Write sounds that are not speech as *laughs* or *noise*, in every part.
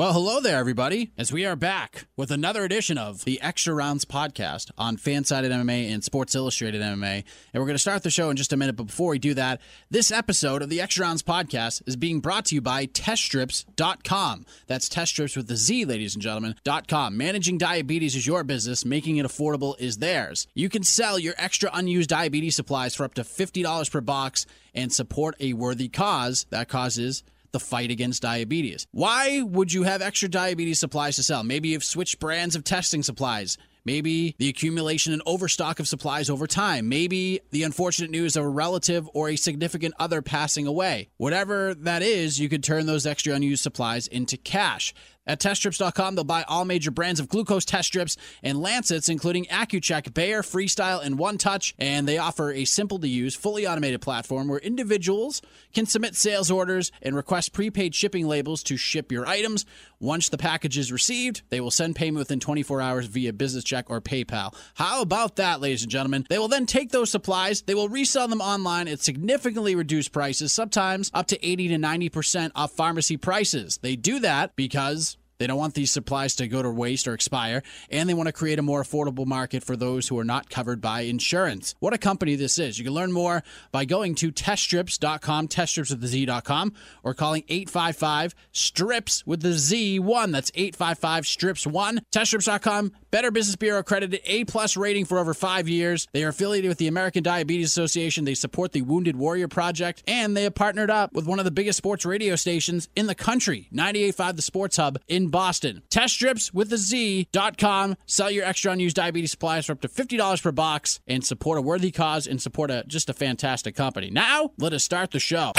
Well, hello there, everybody, as we are back with another edition of the Extra Rounds podcast on Fansided MMA and Sports Illustrated MMA. And we're going to start the show in just a minute, but before we do that, this episode of the Extra Rounds podcast is being brought to you by TestStrips.com. That's TestStrips with the Z, ladies and gentlemen, .com. Managing diabetes is your business, making it affordable is theirs. You can sell your extra unused diabetes supplies for up to $50 per box and support a worthy cause. That cause is the fight against diabetes. Why would you have extra diabetes supplies to sell? Maybe you've switched brands of testing supplies. Maybe the accumulation and overstock of supplies over time. Maybe the unfortunate news of a relative or a significant other passing away. Whatever that is, you could turn those extra unused supplies into cash. At teststrips.com, they'll buy all major brands of glucose test strips and lancets, including Accu-Chek, Bayer, Freestyle, and One Touch. And they offer a simple to use, fully automated platform where individuals can submit sales orders and request prepaid shipping labels to ship your items. Once the package is received, they will send payment within 24 hours via business check or PayPal. How about that, ladies and gentlemen? They will then take those supplies, they will resell them online at significantly reduced prices, sometimes up to 80 to 90% off pharmacy prices. They do that because they don't want these supplies to go to waste or expire, and they want to create a more affordable market for those who are not covered by insurance. What a company this is. You can learn more by going to teststrips.com, teststrips with the Z.com, or calling 855 strips with the Z1. That's 855 strips 1. Teststrips.com, Better Business Bureau accredited A plus rating for over five years. They are affiliated with the American Diabetes Association. They support the Wounded Warrior Project, and they have partnered up with one of the biggest sports radio stations in the country, 98.5 The Sports Hub in Boston. Test strips with the Z.com. Sell your extra unused diabetes supplies for up to $50 per box and support a worthy cause and support a just a fantastic company. Now, let us start the show.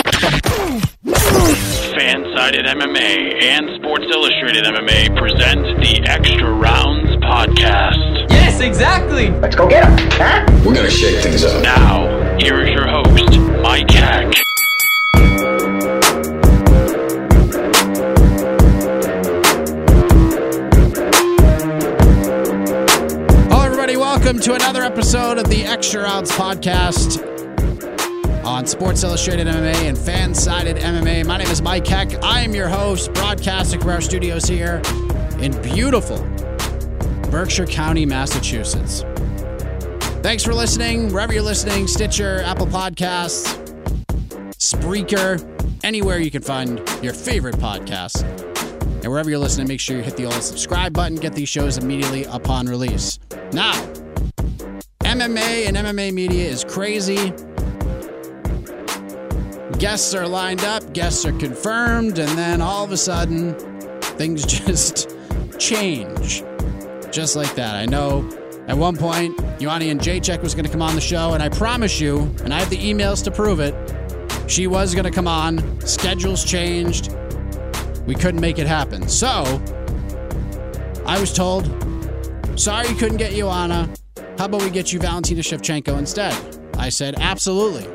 Fansided MMA and Sports Illustrated MMA present the Extra Rounds podcast. Yes, exactly. Let's go get him, huh? We're gonna shake things up. Now, here is your host, Mike Heck. Hello, everybody. Welcome to another episode of the Extra Rounds podcast on Sports Illustrated MMA and Fansided MMA. My name is Mike Heck. I am your host, broadcasting from our studios here in beautiful Berkshire County, Massachusetts. Thanks for listening, wherever you're listening Stitcher, Apple Podcasts, Spreaker, anywhere you can find your favorite podcast. And wherever you're listening, make sure you hit the old subscribe button, get these shows immediately upon release. Now, MMA and MMA media is crazy. Guests are lined up, guests are confirmed, and then all of a sudden, things *laughs* just change. Just like that. I know at one point, Joanna Jedrzejczyk was going to come on the show, and I promise you, and I have the emails to prove it, she was going to come on. Schedules changed. We couldn't make it happen. So, I was told, sorry you couldn't get Joanna. How about we get you Valentina Shevchenko instead? I said, absolutely.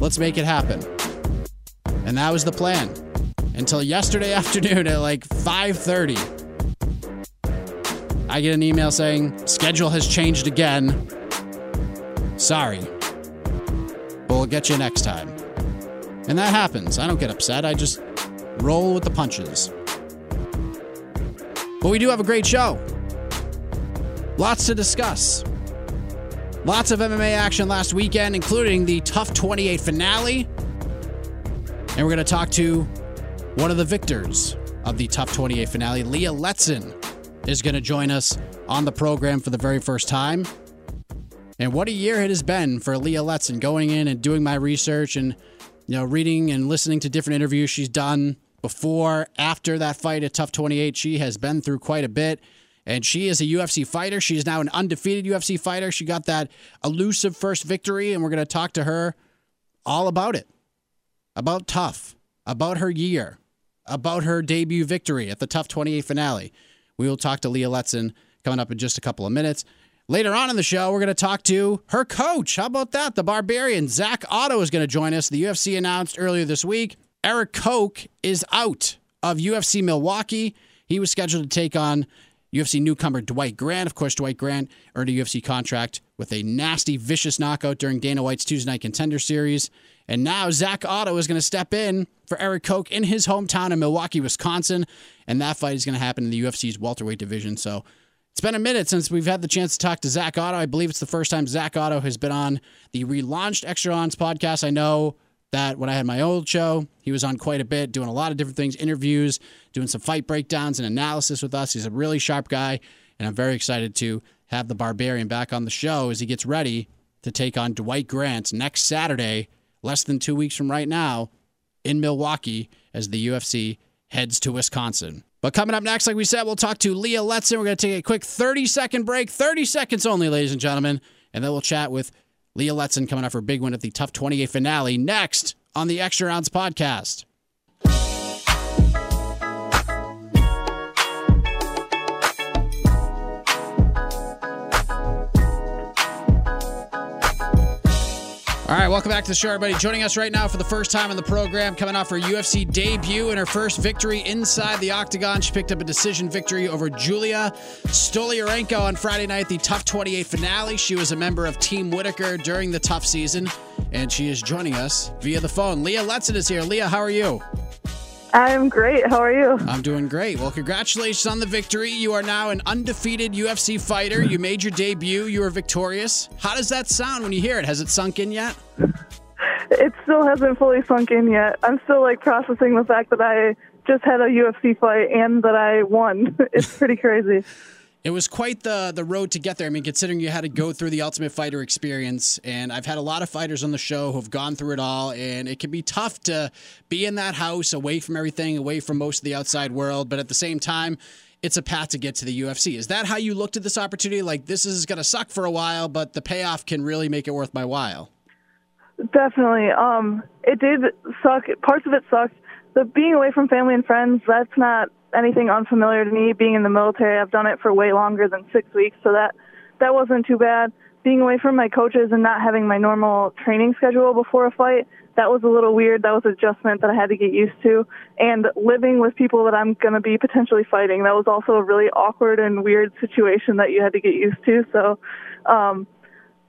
Let's make it happen. And that was the plan. Until yesterday *laughs* afternoon at like 5:30. I get an email saying, schedule has changed again. Sorry. But we'll get you next time. And that happens. I don't get upset. I just roll with the punches. But we do have a great show. Lots to discuss. Lots of MMA action last weekend, including the TUF 28 finale. And we're going to talk to one of the victors of the TUF 28 finale, Leah Letson, is going to join us on the program for the very first time. And what a year it has been for Leah Letson going in and doing my research and you know reading and listening to different interviews she's done before, after that fight at TUF 28. She has been through quite a bit. And she is a UFC fighter. She is now an undefeated UFC fighter. She got that elusive first victory, and we're going to talk to her all about it about TUF, about her year, about her debut victory at the TUF 28 finale. We will talk to Leah Letson coming up in just a couple of minutes. Later on in the show, we're going to talk to her coach. How about that? The Barbarian, Zak Ottow, is going to join us. The UFC announced earlier this week Erik Koch is out of UFC Milwaukee. He was scheduled to take on UFC newcomer Dwight Grant. Of course, Dwight Grant earned a UFC contract with a nasty, vicious knockout during Dana White's Tuesday Night Contender Series. And now Zak Ottow is going to step in for Erik Koch in his hometown in Milwaukee, Wisconsin. And that fight is going to happen in the UFC's welterweight division. So it's been a minute since we've had the chance to talk to Zak Ottow. I believe it's the first time Zak Ottow has been on the relaunched Extra Rounds podcast. I know that when I had my old show, he was on quite a bit, doing a lot of different things, interviews, doing some fight breakdowns and analysis with us. He's a really sharp guy, and I'm very excited to have the Barbarian back on the show as he gets ready to take on Dwight Grant next Saturday, less than two weeks from right now, in Milwaukee as the UFC heads to Wisconsin. But coming up next, like we said, we'll talk to Leah Letson. We're going to take a quick 30 second break, 30 seconds only, ladies and gentlemen, and then we'll chat with Leah Letson coming up for a big win at the TUF 28 finale next on the Extra Rounds podcast. All right, welcome back to the show, everybody. Joining us right now for the first time on the program, coming off her UFC debut and her first victory inside the octagon. She picked up a decision victory over Julia Stoliarenko on Friday night, the TUF 28 finale. She was a member of Team Whittaker during the TUF season, and she is joining us via the phone. Leah Letson is here. Leah, how are you? I'm great. How are you? I'm doing great. Well, congratulations on the victory. You are now an undefeated UFC fighter. You made your debut. You were victorious. How does that sound when you hear it? Has it sunk in yet? It still hasn't fully sunk in yet. I'm still like processing the fact that I just had a UFC fight and that I won. *laughs* It's pretty crazy. It was quite the the road to get there. I mean, considering you had to go through the Ultimate Fighter experience, and I've had a lot of fighters on the show who've gone through it all, and it can be tough to be in that house, away from everything, away from most of the outside world, but at the same time, it's a path to get to the UFC. Is that how you looked at this opportunity? Like this is going to suck for a while, but the payoff can really make it worth my while. Definitely. Um, it did suck. Parts of it sucked. The being away from family and friends, that's not anything unfamiliar to me. Being in the military, I've done it for way longer than six weeks, so that that wasn't too bad. Being away from my coaches and not having my normal training schedule before a fight, that was a little weird. That was an adjustment that I had to get used to. And living with people that I'm going to be potentially fighting, that was also a really awkward and weird situation that you had to get used to. So, um,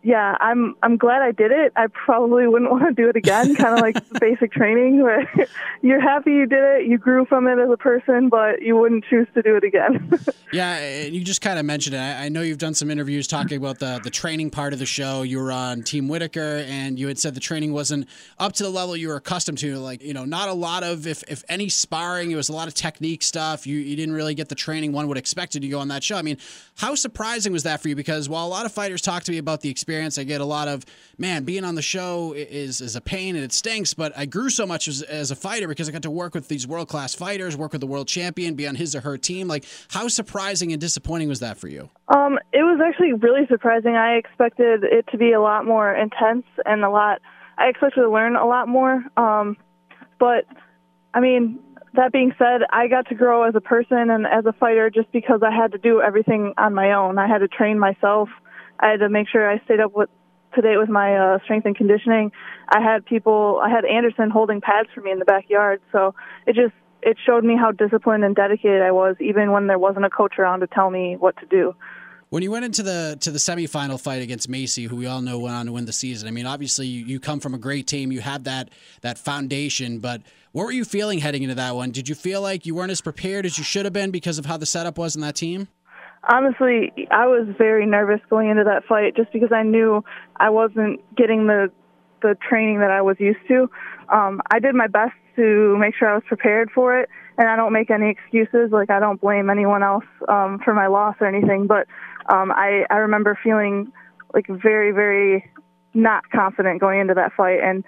yeah, I'm I'm glad I did it. I probably wouldn't *laughs* want to do it again. kind of like basic training, where *laughs* you're happy you did it, you grew from it as a person, but you wouldn't choose to do it again. *laughs* yeah, and you just kind of mentioned it. I know you've done some interviews talking about the the training part of the show. You were on Team Whittaker, and you had said the training wasn't up to the level you were accustomed to. Like you know, not a lot of if if any sparring. It was a lot of technique stuff. You you didn't really get the training one would expect to go on that show. I mean, how surprising was that for you? Because while a lot of fighters talk to me about the experience experience. I get a lot of man being on the show is is a pain and it stinks. But I grew so much as, as a fighter because I got to work with these world class fighters, work with the world champion, be on his or her team. Like how surprising and disappointing was that for you? Um, it was actually really surprising. I expected it to be a lot more intense and a lot. I expected to learn a lot more. Um, but I mean, that being said, I got to grow as a person and as a fighter just because I had to do everything on my own. I had to train myself. I had to make sure I stayed up with to date with my uh, strength and conditioning. I had people, I had Anderson holding pads for me in the backyard, so it just it showed me how disciplined and dedicated I was, even when there wasn't a coach around to tell me what to do. When you went into the to the semifinal fight against Macy, who we all know went on to win the season, I mean, obviously you, you come from a great team, you had that that foundation, but what were you feeling heading into that one? Did you feel like you weren't as prepared as you should have been because of how the setup was in that team? Honestly, I was very nervous going into that fight just because I knew I wasn't getting the the training that I was used to. Um, I did my best to make sure I was prepared for it, and I don't make any excuses. Like I don't blame anyone else um, for my loss or anything. But um, I I remember feeling like very very not confident going into that fight, and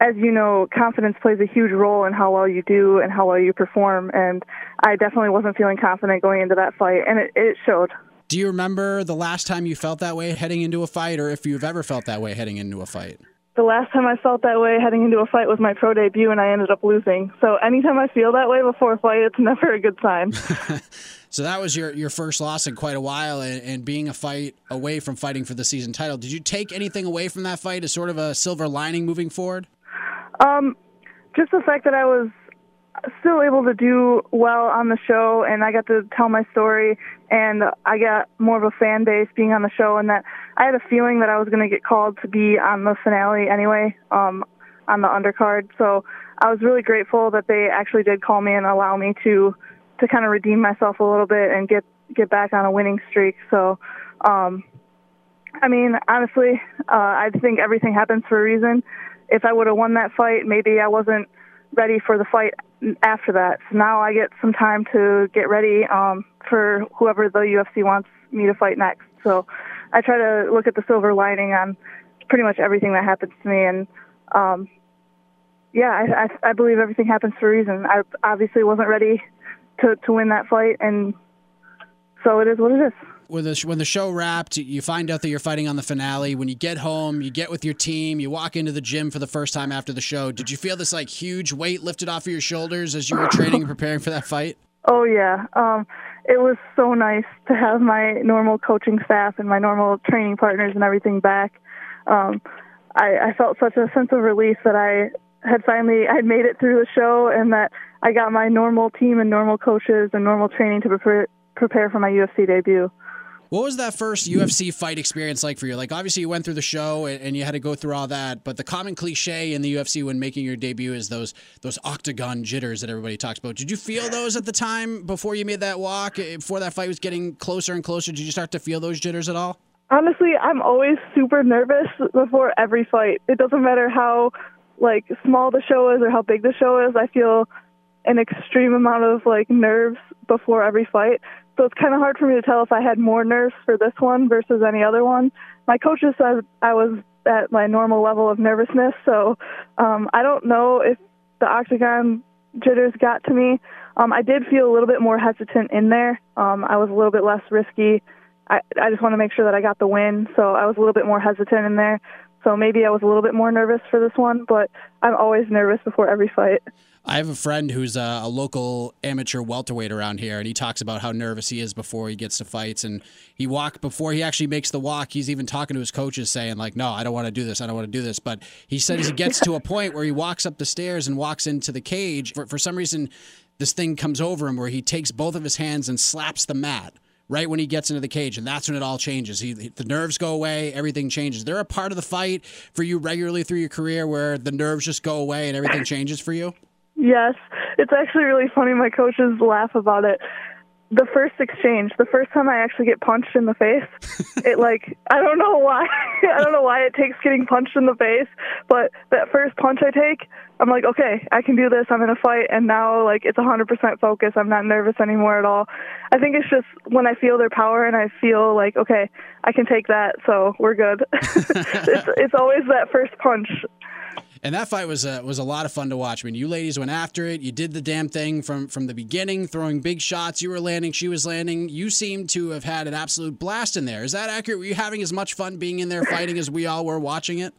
as you know, confidence plays a huge role in how well you do and how well you perform. And I definitely wasn't feeling confident going into that fight, and it, it showed. Do you remember the last time you felt that way heading into a fight, or if you've ever felt that way heading into a fight? The last time I felt that way heading into a fight was my pro debut, and I ended up losing. So anytime I feel that way before a fight, it's never a good sign. *laughs* so that was your, your first loss in quite a while, and, and being a fight away from fighting for the season title. Did you take anything away from that fight as sort of a silver lining moving forward? Um, just the fact that I was still able to do well on the show and I got to tell my story and I got more of a fan base being on the show and that I had a feeling that I was going to get called to be on the finale anyway. Um on the undercard. So I was really grateful that they actually did call me and allow me to to kind of redeem myself a little bit and get get back on a winning streak. So, um, I mean, honestly, uh, I think everything happens for a reason. If I would have won that fight, maybe I wasn't ready for the fight after that. So now I get some time to get ready um, for whoever the UFC wants me to fight next. So I try to look at the silver lining on pretty much everything that happens to me, and um, yeah, I, I, I believe everything happens for a reason. I obviously wasn't ready to to win that fight, and so it is what it is. When the, when the show wrapped, you find out that you're fighting on the finale. When you get home, you get with your team, you walk into the gym for the first time after the show. Did you feel this like huge weight lifted off of your shoulders as you were training and preparing for that fight? Oh yeah, um, it was so nice to have my normal coaching staff and my normal training partners and everything back. Um, I, I felt such a sense of relief that I had finally I had made it through the show and that I got my normal team and normal coaches and normal training to prepare prepare for my UFC debut. What was that first UFC fight experience like for you? Like, obviously, you went through the show and, you had to go through all that, but the common cliche in the UFC when making your debut is those those octagon jitters that everybody talks about. Did you feel those at the time before you made that walk? Eh, before that fight was getting closer and closer, did you start to feel those jitters at all? Honestly, I'm always super nervous before every fight. It doesn't matter how like small the show is or how big the show is. I feel an extreme amount of like nerves before every fight. So it's kind of hard for me to tell if I had more nerves for this one versus any other one. My coaches said I was at my normal level of nervousness, so um, I don't know if the octagon jitters got to me. Um, I did feel a little bit more hesitant in there. Um, I was a little bit less risky. I, I just want to make sure that I got the win, so I was a little bit more hesitant in there. So maybe I was a little bit more nervous for this one, but I'm always nervous before every fight. I have a friend who's a, a, local amateur welterweight around here, and he talks about how nervous he is before he gets to fights. And he walk before he actually makes the walk. He's even talking to his coaches, saying like, "No, I don't want to do this. I don't want to do this." But he says he gets to a point where he walks up the stairs and walks into the cage. For, for some reason, this thing comes over him where he takes both of his hands and slaps the mat right when he gets into the cage, and that's when it all changes. He, the nerves go away, everything changes. There a part of the fight for you regularly through your career where the nerves just go away and everything changes for you? Yes, it's actually really funny. My coaches laugh about it. The first exchange, the first time I actually get punched in the face, *laughs* it like I don't know why. *laughs* I don't know why it takes getting punched in the face, but that first punch I take, I'm like, okay, I can do this. I'm in a fight, and now like it's 100% focus. I'm not nervous anymore at all. I think it's just when I feel their power and I feel like, okay, I can take that, so we're good. *laughs* it's it's always that first punch and that fight was a, was a lot of fun to watch. I mean, you ladies went after it. You did the damn thing from from the beginning, throwing big shots. You were landing, she was landing. You seemed to have had an absolute blast in there. Is that accurate? Were you having as much fun being in there fighting as we all were watching it?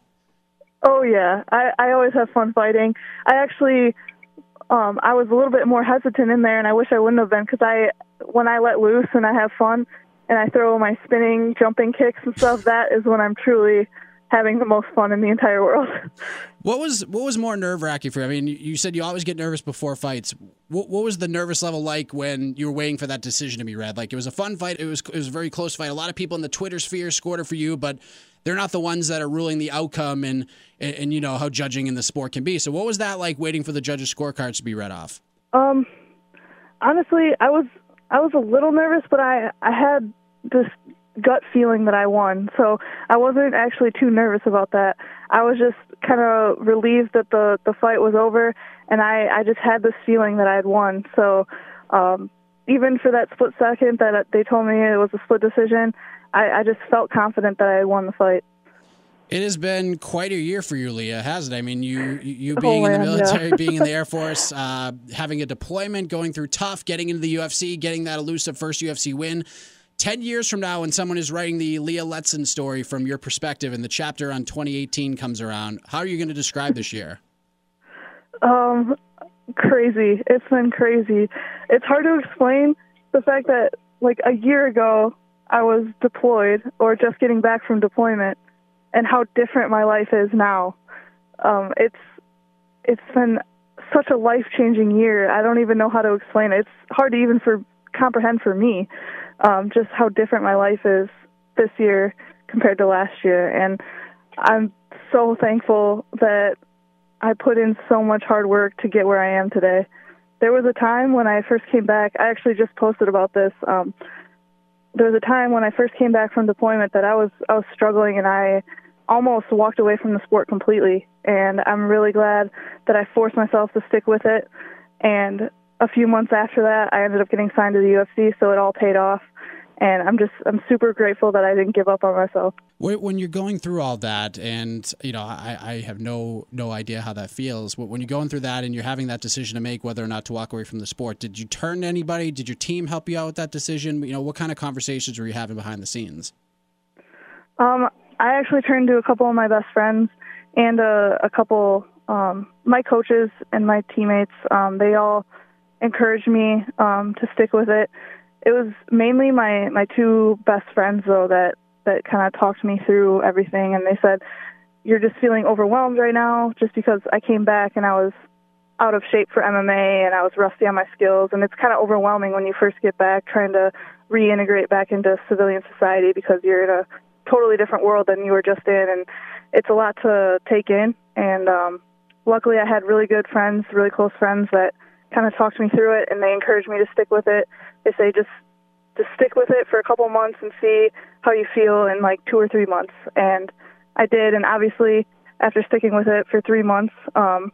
Oh yeah, I I always have fun fighting. I actually um I was a little bit more hesitant in there and I wish I wouldn't have been cuz I when I let loose and I have fun and I throw my spinning, jumping kicks and stuff, that is when I'm truly having the most fun in the entire world. *laughs* What was what was more nerve wracking for you? I mean, you said you always get nervous before fights. What, what was the nervous level like when you were waiting for that decision to be read? Like it was a fun fight. It was it was a very close fight. A lot of people in the Twitter sphere scored it for you, but they're not the ones that are ruling the outcome and, and, and you know how judging in the sport can be. So what was that like waiting for the judges' scorecards to be read off? Um, honestly, I was I was a little nervous, but I I had this gut feeling that I won. So I wasn't actually too nervous about that. I was just kind of relieved that the the fight was over, and I I just had this feeling that I had won. So um, even for that split second that they told me it was a split decision, I, I just felt confident that I had won the fight. It has been quite a year for you, Leah, hasn't it? I mean, you you oh, being oh, in the military, yeah. *laughs* being in the Air Force, uh, having a deployment, going through TUF, getting into the UFC, getting that elusive first UFC win. 10 years from now, when someone is writing the Leah Letson story from your perspective and the chapter on 2018 comes around, how are you going to describe this year? Um, crazy. It's been crazy. It's hard to explain the fact that, like, a year ago, I was deployed or just getting back from deployment and how different my life is now. Um, it's it's been such a life changing year. I don't even know how to explain it. It's hard to even for comprehend for me um, just how different my life is this year compared to last year. And I'm so thankful that I put in so much hard work to get where I am today. There was a time when I first came back. I actually just posted about this. Um, there was a time when I first came back from deployment that I was I was struggling and I almost walked away from the sport completely. And I'm really glad that I forced myself to stick with it. And a few months after that, I ended up getting signed to the UFC, so it all paid off and I'm just I'm super grateful that I didn't give up on myself. When you're going through all that, and you know, I, I have no no idea how that feels. When you're going through that and you're having that decision to make whether or not to walk away from the sport, did you turn to anybody? Did your team help you out with that decision? You know, what kind of conversations were you having behind the scenes? Um, I actually turned to a couple of my best friends and a, a couple um, my coaches and my teammates. Um, they all encouraged me um, to stick with it it was mainly my my two best friends though that that kind of talked me through everything and they said you're just feeling overwhelmed right now just because I came back and I was out of shape for MMA and I was rusty on my skills. And it's kind of overwhelming when you first get back trying to reintegrate back into civilian society because you're in a totally different world than you were just in and it's a lot to take in. And um luckily I had really good friends, really close friends that kind of talked me through it and they encouraged me to stick with it they say just just stick with it for a couple months and see how you feel in like two or three months. And I did, and obviously after sticking with it for three months, um,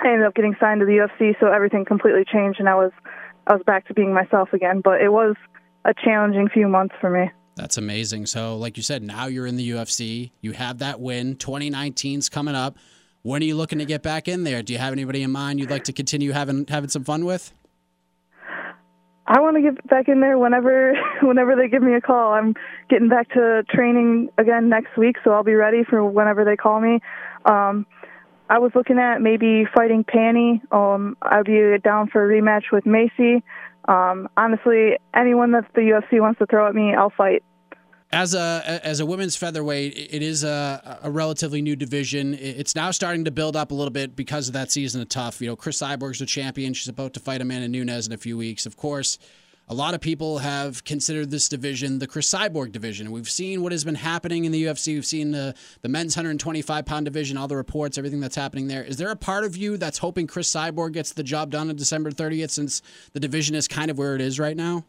I ended up getting signed to the UFC, so everything completely changed, and I was I was back to being myself again. But it was a challenging few months for me. That's amazing. So, like you said, now you're in the UFC. You have that win. 2019's coming up. When are you looking to get back in there? Do you have anybody in mind you'd like to continue having having some fun with? I want to get back in there whenever *laughs* whenever they give me a call. I'm getting back to training again next week, so I'll be ready for whenever they call me. Um, I was looking at maybe fighting Pannie. Um, I'd be down for a rematch with Macy. Um, honestly, anyone that the UFC wants to throw at me, I'll fight as a as a women's featherweight, it is a, a relatively new division. It's now starting to build up a little bit because of that season of TUF. You know, Cris Cyborg's the champion. She's about to fight Amanda Nunes in a few weeks. Of course, a lot of people have considered this division the Cris Cyborg division. We've seen what has been happening in the UFC. We've seen the the men's 125 pound division, all the reports, everything that's happening there. Is there a part of you that's hoping Cris Cyborg gets the job done on December 30th, since the division is kind of where it is right now?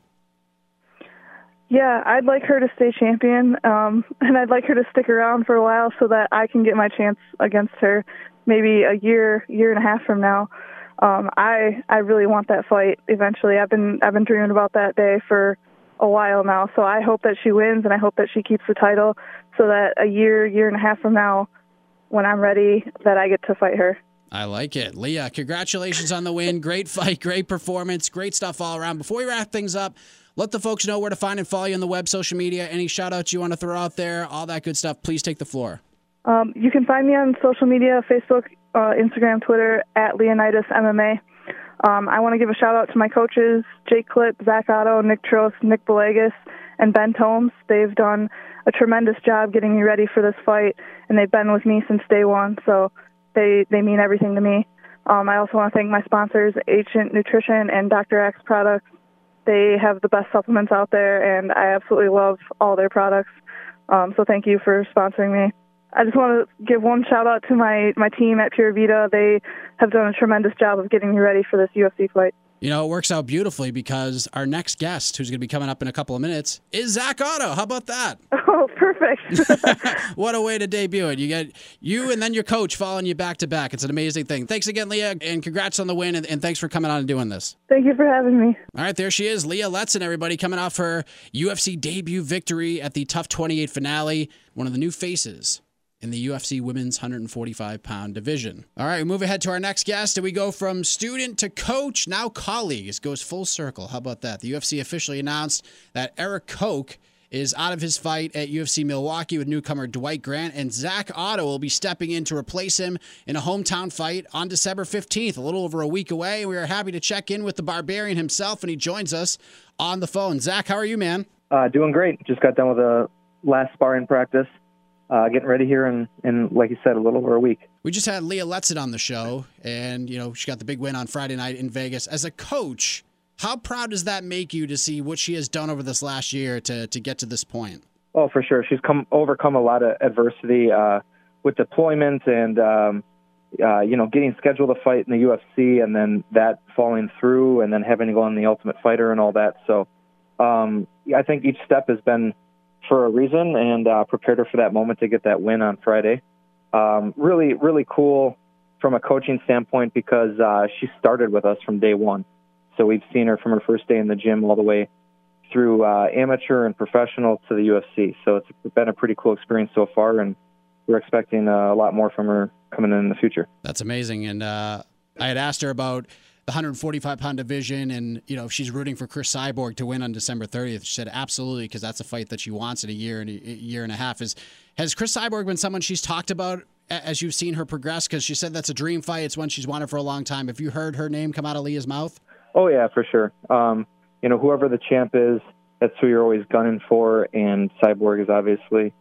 Yeah, I'd like her to stay champion, um, *laughs* and I'd like her to stick around for a while so that I can get my chance against her, maybe a year, year and a half from now. Um, I I really want that fight eventually. I've been I've been dreaming about that day for a while now. So I hope that she wins, and I hope that she keeps the title, so that a year, year and a half from now, when I'm ready, that I get to fight her. I like it. Leah, congratulations on the win. Great fight, great performance, great stuff all around. Before we wrap things up, let the folks know where to find and follow you on the web, social media, any shout outs you want to throw out there, all that good stuff. Please take the floor. Um, you can find me on social media Facebook, uh, Instagram, Twitter, at Leonidas MMA. Um, I want to give a shout out to my coaches, Jake Clip, Zak Ottow, Nick Trost, Nick Belegas, and Ben Tomes. They've done a tremendous job getting me ready for this fight, and they've been with me since day one, so they, they mean everything to me. Um, I also want to thank my sponsors, Ancient Nutrition and Dr. Axe Products. They have the best supplements out there, and I absolutely love all their products. Um, so thank you for sponsoring me. I just want to give one shout out to my, my team at Pura Vida. They have done a tremendous job of getting me ready for this UFC fight. You know, it works out beautifully because our next guest, who's going to be coming up in a couple of minutes, is Zak Ottow. How about that? *laughs* Oh, perfect. *laughs* *laughs* what a way to debut it. You get you and then your coach following you back to back. It's an amazing thing. Thanks again, Leah, and congrats on the win, and, and thanks for coming on and doing this. Thank you for having me. All right, there she is, Leah Letson, everybody, coming off her UFC debut victory at the TUF 28 finale. One of the new faces in the UFC women's 145 pound division. All right, we move ahead to our next guest, and we go from student to coach, now colleague. It goes full circle. How about that? The UFC officially announced that Erik Koch is out of his fight at UFC Milwaukee with newcomer Dwight Grant, and Zak Ottow will be stepping in to replace him in a hometown fight on December 15th, a little over a week away. We are happy to check in with the Barbarian himself, and he joins us on the phone. Zak, how are you, man? Uh, doing great. Just got done with a last sparring practice uh, getting ready here in, in, like you said, a little over a week. We just had Leah Letson on the show, and, you know, she got the big win on Friday night in Vegas. As a coach, how proud does that make you to see what she has done over this last year to, to get to this point? Oh, for sure. She's come overcome a lot of adversity uh, with deployment and um, uh, you know, getting scheduled to fight in the UFC and then that falling through and then having to go on the Ultimate Fighter and all that. So um, I think each step has been for a reason and uh, prepared her for that moment to get that win on Friday. Um, really, really cool from a coaching standpoint because uh, she started with us from day one. So we've seen her from her first day in the gym all the way through uh, amateur and professional to the UFC. So it's been a pretty cool experience so far, and we're expecting uh, a lot more from her coming in, in the future. That's amazing. And uh, I had asked her about the 145 pound division and you know if she's rooting for Cris Cyborg to win on December 30th she said absolutely because that's a fight that she wants in a year and a year and a half. Is has Cris Cyborg been someone she's talked about as you've seen her progress? Because she said that's a dream fight. It's one she's wanted for a long time. Have you heard her name come out of Leah's mouth? Oh yeah for sure. Um, you know whoever the champ is that's who you're always gunning for and Cyborg is obviously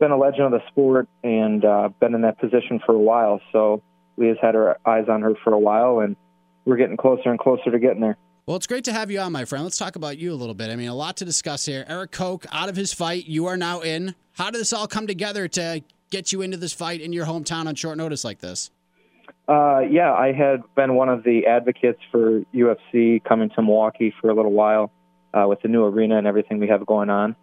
been a legend of the sport and uh, been in that position for a while. So Leah's had her eyes on her for a while and we're getting closer and closer to getting there. Well, it's great to have you on, my friend. Let's talk about you a little bit. I mean, a lot to discuss here. Erik Koch out of his fight. You are now in. How did this all come together to get you into this fight in your hometown on short notice like this? Uh, yeah, I had been one of the advocates for UFC coming to Milwaukee for a little while uh, with the new arena and everything we have going on.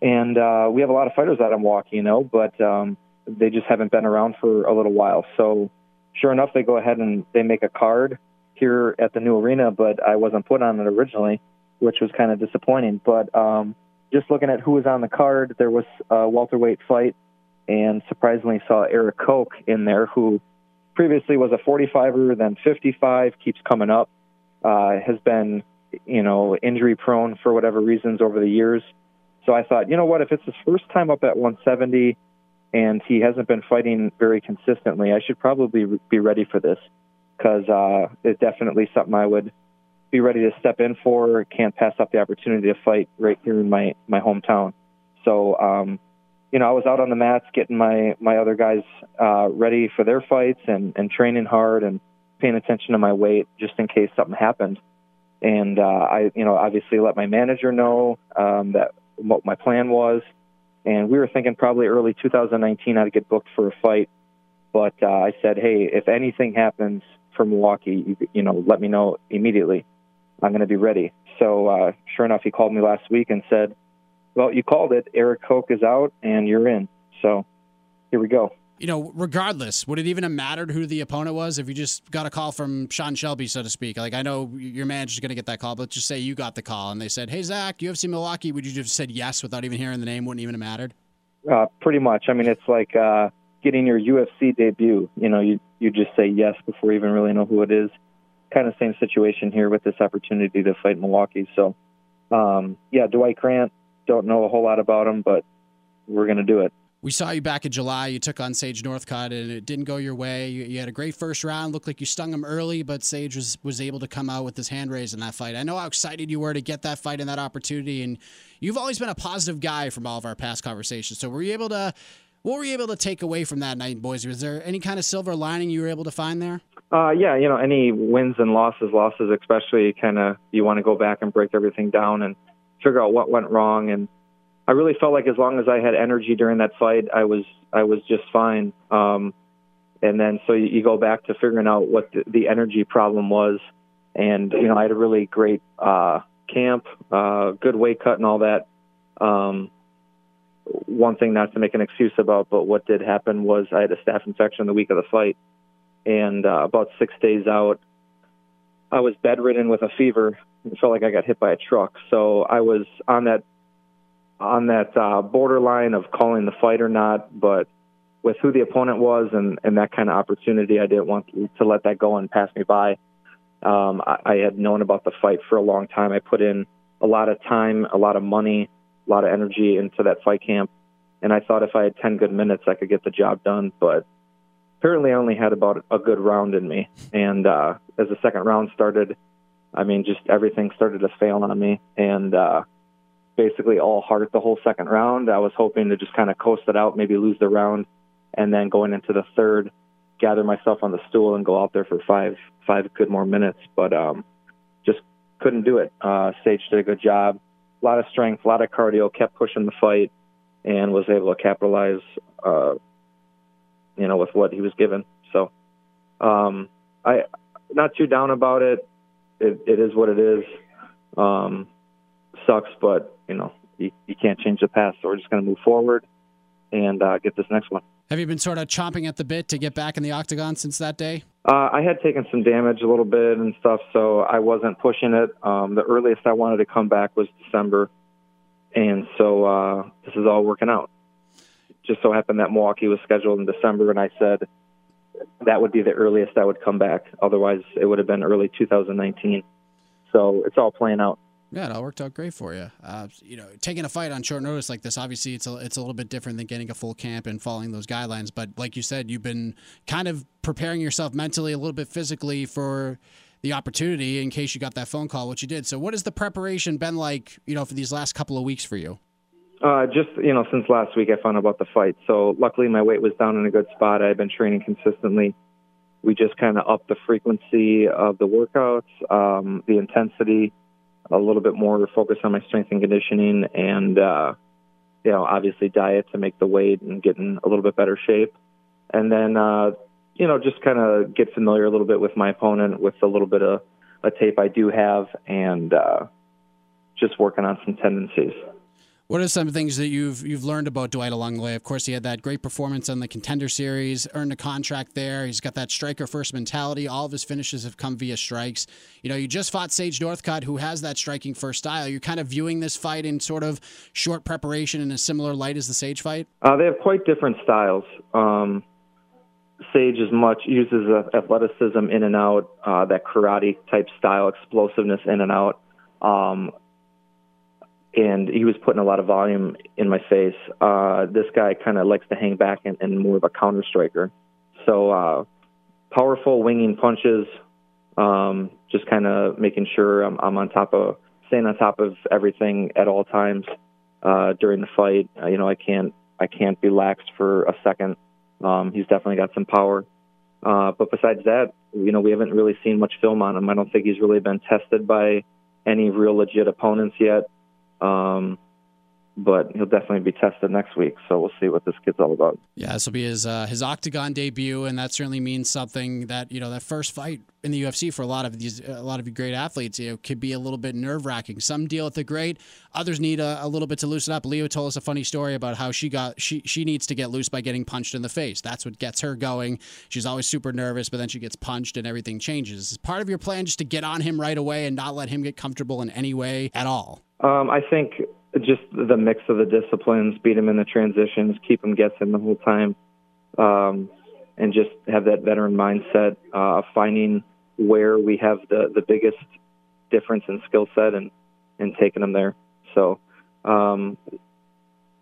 And uh, we have a lot of fighters out in Milwaukee, you know, but um, they just haven't been around for a little while. So sure enough, they go ahead and they make a card here at the new arena, but I wasn't put on it originally, which was kind of disappointing. But um, just looking at who was on the card, there was a welterweight fight, and surprisingly saw Erik Koch in there, who previously was a 45er, then 55, keeps coming up, uh, has been, you know, injury prone for whatever reasons over the years. So I thought, you know what, if it's his first time up at 170, and he hasn't been fighting very consistently. I should probably be ready for this because uh, it's definitely something I would be ready to step in for. Can't pass up the opportunity to fight right here in my my hometown. So, um, you know, I was out on the mats getting my my other guys uh, ready for their fights and and training hard and paying attention to my weight just in case something happened. And uh, I, you know, obviously let my manager know um, that what my plan was and we were thinking probably early 2019 I'd get booked for a fight. But uh, I said, hey, if anything happens for Milwaukee, you, you know, let me know immediately. I'm going to be ready. So uh, sure enough, he called me last week and said, well, you called it. Erik Koch is out, and you're in. So here we go you know, regardless, would it even have mattered who the opponent was if you just got a call from Sean Shelby, so to speak? Like, I know your manager's going to get that call, but just say you got the call and they said, "Hey, Zak, UFC Milwaukee," would you just said yes without even hearing the name? Wouldn't even have mattered. Uh, pretty much. I mean, it's like uh, getting your UFC debut. You know, you you just say yes before you even really know who it is. Kind of same situation here with this opportunity to fight Milwaukee. So, um, yeah, Dwight Grant. Don't know a whole lot about him, but we're going to do it we saw you back in July. You took on Sage Northcutt, and it didn't go your way. You, you, had a great first round. Looked like you stung him early, but Sage was was able to come out with his hand raised in that fight. I know how excited you were to get that fight and that opportunity, and you've always been a positive guy from all of our past conversations. So were you able to? What were you able to take away from that night boys? Was there any kind of silver lining you were able to find there? Uh, yeah, you know, any wins and losses, losses especially, kind of you want to go back and break everything down and figure out what went wrong and I really felt like as long as I had energy during that fight, I was I was just fine. Um, and then so you, you go back to figuring out what the, the energy problem was, and you know I had a really great uh, camp, uh, good weight cut and all that. Um, one thing not to make an excuse about, but what did happen was I had a staph infection the week of the fight, and uh, about six days out, I was bedridden with a fever. It felt like I got hit by a truck. So I was on that on that uh, borderline of calling the fight or not, but with who the opponent was and, and that kind of opportunity, I didn't want to let that go and pass me by. Um, I, I had known about the fight for a long time. I put in a lot of time, a lot of money, a lot of energy into that fight camp, and I thought if I had 10 good minutes, I could get the job done. But apparently, I only had about a good round in me. And uh, as the second round started, I mean, just everything started to fail on me, and uh, basically all heart the whole second round. I was hoping to just kind of coast it out, maybe lose the round, and then going into the third, gather myself on the stool and go out there for five five good more minutes. But um, just couldn't do it. Uh, Sage did a good job. A lot of strength, a lot of cardio, kept pushing the fight, and was able to capitalize. Uh, you know, with what he was given. So, um, I not too down about it. It, it is what it is. Um, sucks, but you know you, you can't change the past. So we're just going to move forward and uh, get this next one. Have you been sort of chomping at the bit to get back in the octagon since that day? Uh, I had taken some damage a little bit and stuff, so I wasn't pushing it. Um, the earliest I wanted to come back was December, and so uh, this is all working out. Just so happened that Milwaukee was scheduled in December, and I said that would be the earliest I would come back. Otherwise, it would have been early 2019. So it's all playing out. Yeah, it all worked out great for you. Uh, you know, taking a fight on short notice like this, obviously, it's a it's a little bit different than getting a full camp and following those guidelines. But like you said, you've been kind of preparing yourself mentally, a little bit physically for the opportunity in case you got that phone call, which you did. So, what has the preparation been like? You know, for these last couple of weeks for you? Uh, just you know, since last week I found out about the fight. So luckily my weight was down in a good spot. I've been training consistently. We just kind of upped the frequency of the workouts, um, the intensity, a little bit more focus on my strength and conditioning, and uh, you know, obviously diet to make the weight and get in a little bit better shape. And then uh, you know, just kind of get familiar a little bit with my opponent with a little bit of a tape I do have, and uh, just working on some tendencies. What are some things that you've you've learned about Dwight along the way? Of course, he had that great performance on the Contender Series, earned a contract there. He's got that striker first mentality. All of his finishes have come via strikes. You know, you just fought Sage Northcutt, who has that striking first style. You're kind of viewing this fight in sort of short preparation in a similar light as the Sage fight. Uh, they have quite different styles. Um, Sage is much uses athleticism in and out, uh, that karate type style, explosiveness in and out. Um, and he was putting a lot of volume in my face. Uh, this guy kind of likes to hang back and, and more of a counter striker. So uh, powerful winging punches, um, just kind of making sure I'm, I'm on top of staying on top of everything at all times uh, during the fight. Uh, you know, I can't I can't be lax for a second. Um, he's definitely got some power. Uh, but besides that, you know, we haven't really seen much film on him. I don't think he's really been tested by any real legit opponents yet. Um, but he'll definitely be tested next week. So we'll see what this kid's all about. Yeah, this will be his uh, his octagon debut, and that certainly means something. That you know, that first fight in the UFC for a lot of these a lot of great athletes, you know, could be a little bit nerve wracking. Some deal with the great, others need a, a, little bit to loosen up. Leo told us a funny story about how she got she she needs to get loose by getting punched in the face. That's what gets her going. She's always super nervous, but then she gets punched and everything changes. Is part of your plan just to get on him right away and not let him get comfortable in any way at all? Um, I think just the mix of the disciplines, beat them in the transitions, keep them guessing the whole time, um, and just have that veteran mindset uh, of finding where we have the, the biggest difference in skill set and, and taking them there. So, um,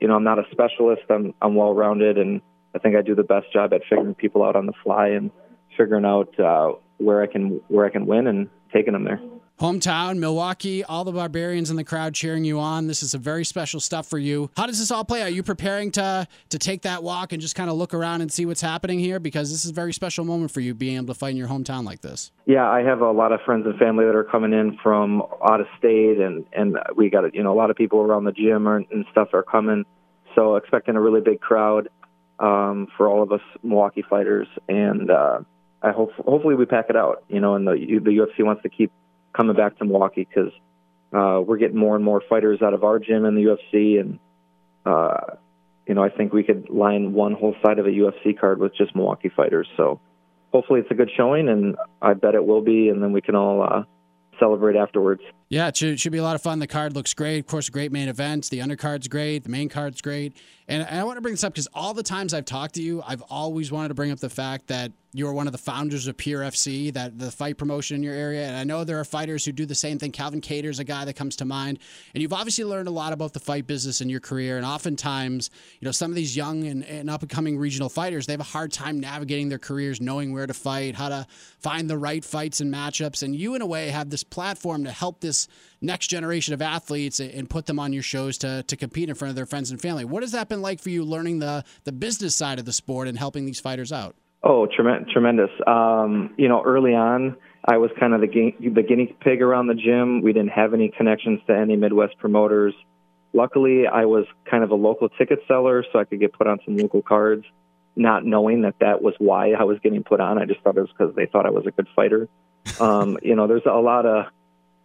you know, I'm not a specialist. I'm, I'm well rounded, and I think I do the best job at figuring people out on the fly and figuring out uh, where I can where I can win and taking them there hometown, Milwaukee, all the barbarians in the crowd cheering you on. This is a very special stuff for you. How does this all play? Are you preparing to to take that walk and just kind of look around and see what's happening here? Because this is a very special moment for you being able to fight in your hometown like this. Yeah, I have a lot of friends and family that are coming in from out of state, and and we got you know a lot of people around the gym and stuff are coming. So expecting a really big crowd um, for all of us Milwaukee fighters, and uh, I hope hopefully we pack it out. You know, and the the UFC wants to keep coming back to Milwaukee because uh, we're getting more and more fighters out of our gym in the UFC, and uh, you know I think we could line one whole side of a UFC card with just Milwaukee fighters. So hopefully it's a good showing, and I bet it will be, and then we can all uh, celebrate afterwards. Yeah, it should, should be a lot of fun. The card looks great. Of course, great main events. The undercard's great. The main card's great. And, and I want to bring this up because all the times I've talked to you, I've always wanted to bring up the fact that you're one of the founders of Pure FC, that the fight promotion in your area. And I know there are fighters who do the same thing. Calvin Kattar's a guy that comes to mind. And you've obviously learned a lot about the fight business in your career. And oftentimes, you know, some of these young and, and up and coming regional fighters, they have a hard time navigating their careers, knowing where to fight, how to find the right fights and matchups. And you, in a way, have this platform to help this next generation of athletes and put them on your shows to, to compete in front of their friends and family. What has that been like for you learning the, the business side of the sport and helping these fighters out? Oh, tremendous. Um, you know, early on, I was kind of the, the guinea pig around the gym. We didn't have any connections to any Midwest promoters. Luckily, I was kind of a local ticket seller, so I could get put on some local cards. not knowing that that was why I was getting put on. I just thought it was because they thought I was a good fighter. Um, *laughs* you know, there's a lot of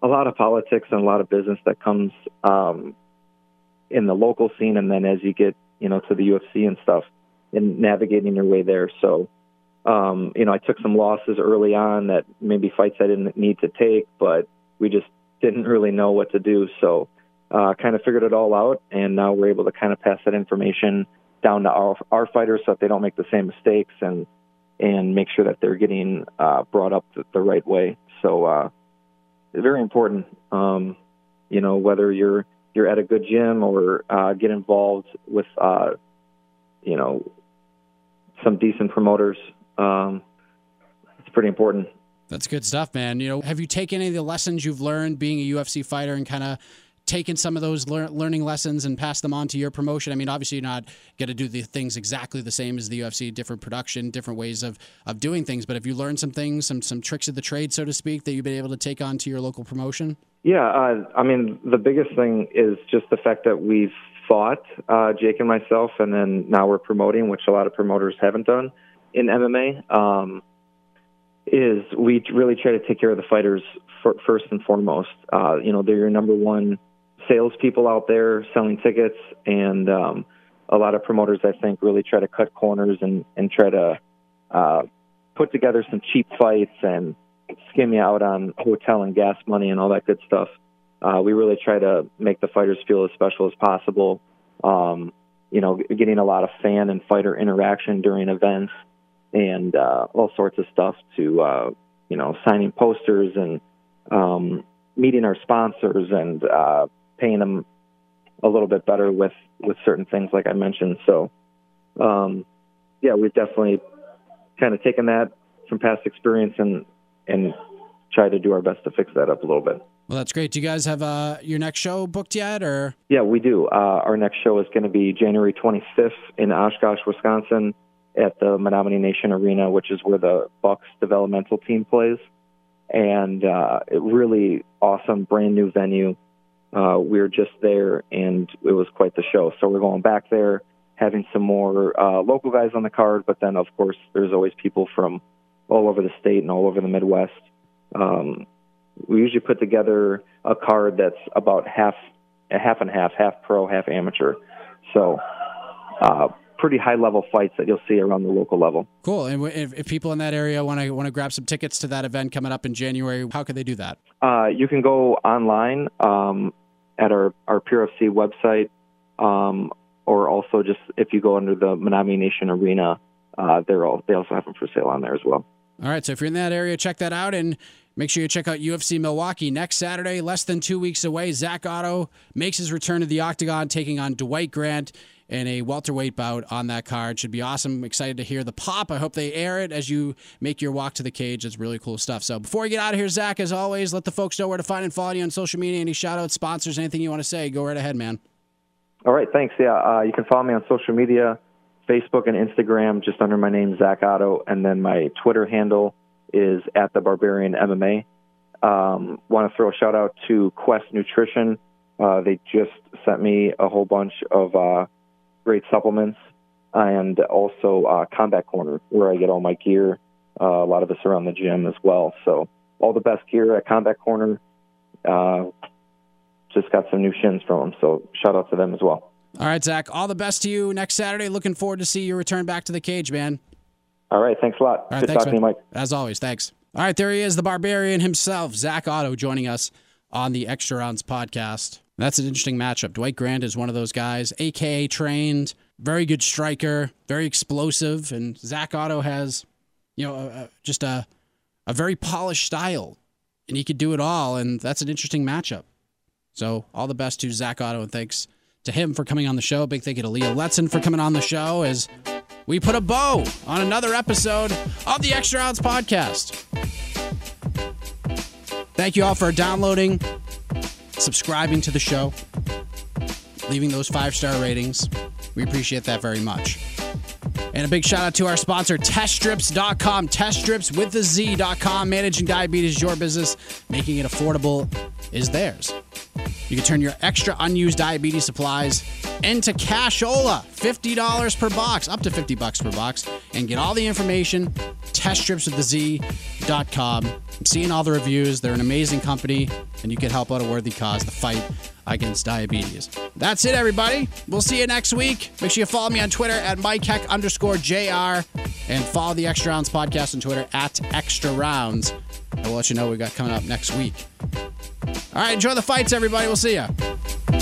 a lot of politics and a lot of business that comes um, in the local scene, and then as you get you know to the UFC and stuff, and navigating your way there. So, um, you know, I took some losses early on that maybe fights I didn't need to take, but we just didn't really know what to do. So, uh, kind of figured it all out, and now we're able to kind of pass that information down to our, our fighters so that they don't make the same mistakes and and make sure that they're getting uh, brought up the, the right way. So, uh, very important. Um, you know, whether you're you're at a good gym or uh, get involved with, uh, you know, some decent promoters. Um, it's pretty important. That's good stuff, man. You know, have you taken any of the lessons you've learned being a UFC fighter and kind of taken some of those lear- learning lessons and passed them on to your promotion? I mean, obviously, you're not going to do the things exactly the same as the UFC, different production, different ways of, of doing things. But have you learned some things, some some tricks of the trade, so to speak, that you've been able to take on to your local promotion? Yeah, uh, I mean, the biggest thing is just the fact that we've fought, uh, Jake and myself, and then now we're promoting, which a lot of promoters haven't done in MMA. Um, is we really try to take care of the fighters for, first and foremost. Uh, you know, they're your number one salespeople out there selling tickets, and um, a lot of promoters, I think, really try to cut corners and, and try to uh, put together some cheap fights and skim you out on hotel and gas money and all that good stuff. Uh, we really try to make the fighters feel as special as possible. Um, you know, getting a lot of fan and fighter interaction during events and uh, all sorts of stuff to, uh, you know, signing posters and um, meeting our sponsors and uh, paying them a little bit better with with certain things, like I mentioned. So, um, yeah, we've definitely kind of taken that from past experience and and try to do our best to fix that up a little bit. Well, that's great. Do you guys have uh, your next show booked yet, or? Yeah, we do. Uh, our next show is going to be January 25th in Oshkosh, Wisconsin, at the Menominee Nation Arena, which is where the Bucks developmental team plays, and uh, it really awesome, brand new venue. Uh, we were just there, and it was quite the show. So we're going back there, having some more uh, local guys on the card, but then of course there's always people from all over the state and all over the Midwest. Um, we usually put together a card that's about half, half and half, half pro, half amateur. So, uh, pretty high level fights that you'll see around the local level. Cool. And if, if people in that area want to want to grab some tickets to that event coming up in January, how can they do that? Uh, you can go online um, at our our PureFC website, um, or also just if you go under the Menominee Nation Arena, uh, they're all they also have them for sale on there as well. All right. So if you're in that area, check that out and. Make sure you check out UFC Milwaukee next Saturday, less than two weeks away. Zak Ottow makes his return to the octagon, taking on Dwight Grant in a welterweight bout on that card. Should be awesome. Excited to hear the pop. I hope they air it as you make your walk to the cage. It's really cool stuff. So before we get out of here, Zak, as always, let the folks know where to find and follow you on social media. Any shout outs, sponsors, anything you want to say, go right ahead, man. All right, thanks. Yeah, uh, you can follow me on social media, Facebook and Instagram, just under my name, Zak Ottow, and then my Twitter handle is at the Barbarian MMA. Um, want to throw a shout out to Quest Nutrition. Uh, they just sent me a whole bunch of uh, great supplements, and also uh, Combat Corner, where I get all my gear. Uh, a lot of us around the gym as well. So all the best gear at Combat Corner. Uh, just got some new shins from them, so shout out to them as well. All right, Zak. All the best to you next Saturday. Looking forward to see you return back to the cage, man. All right, thanks a lot. All right, Good thanks, talking man. to you, Mike. As always, thanks. All right, there he is, the barbarian himself, Zak Ottow, joining us on the Extra Rounds podcast. That's an interesting matchup. Dwight Grant is one of those guys, AKA trained, very good striker, very explosive, and Zak Ottow has, you know, just a a very polished style, and he could do it all, and that's an interesting matchup. So all the best to Zak Ottow, and thanks to him for coming on the show. Big thank you to Leah Letson for coming on the show as we put a bow on another episode of the Extra Rounds podcast. Thank you all for downloading, subscribing to the show, leaving those five star ratings. We appreciate that very much. And a big shout out to our sponsor, teststripz.com. Teststrips with the Z.com. Managing diabetes is your business, making it affordable is theirs. You can turn your extra unused diabetes supplies into cashola, $50 per box, up to 50 bucks per box, and get all the information, teststripswiththez.com. I'm seeing all the reviews. They're an amazing company, and you can help out a worthy cause, the fight against diabetes. That's it, everybody. We'll see you next week. Make sure you follow me on Twitter at MikeHeck underscore JR and follow the Extra Rounds podcast on Twitter at Extra Rounds. And we'll let you know what we got coming up next week. All right, enjoy the fights, everybody. We'll see you.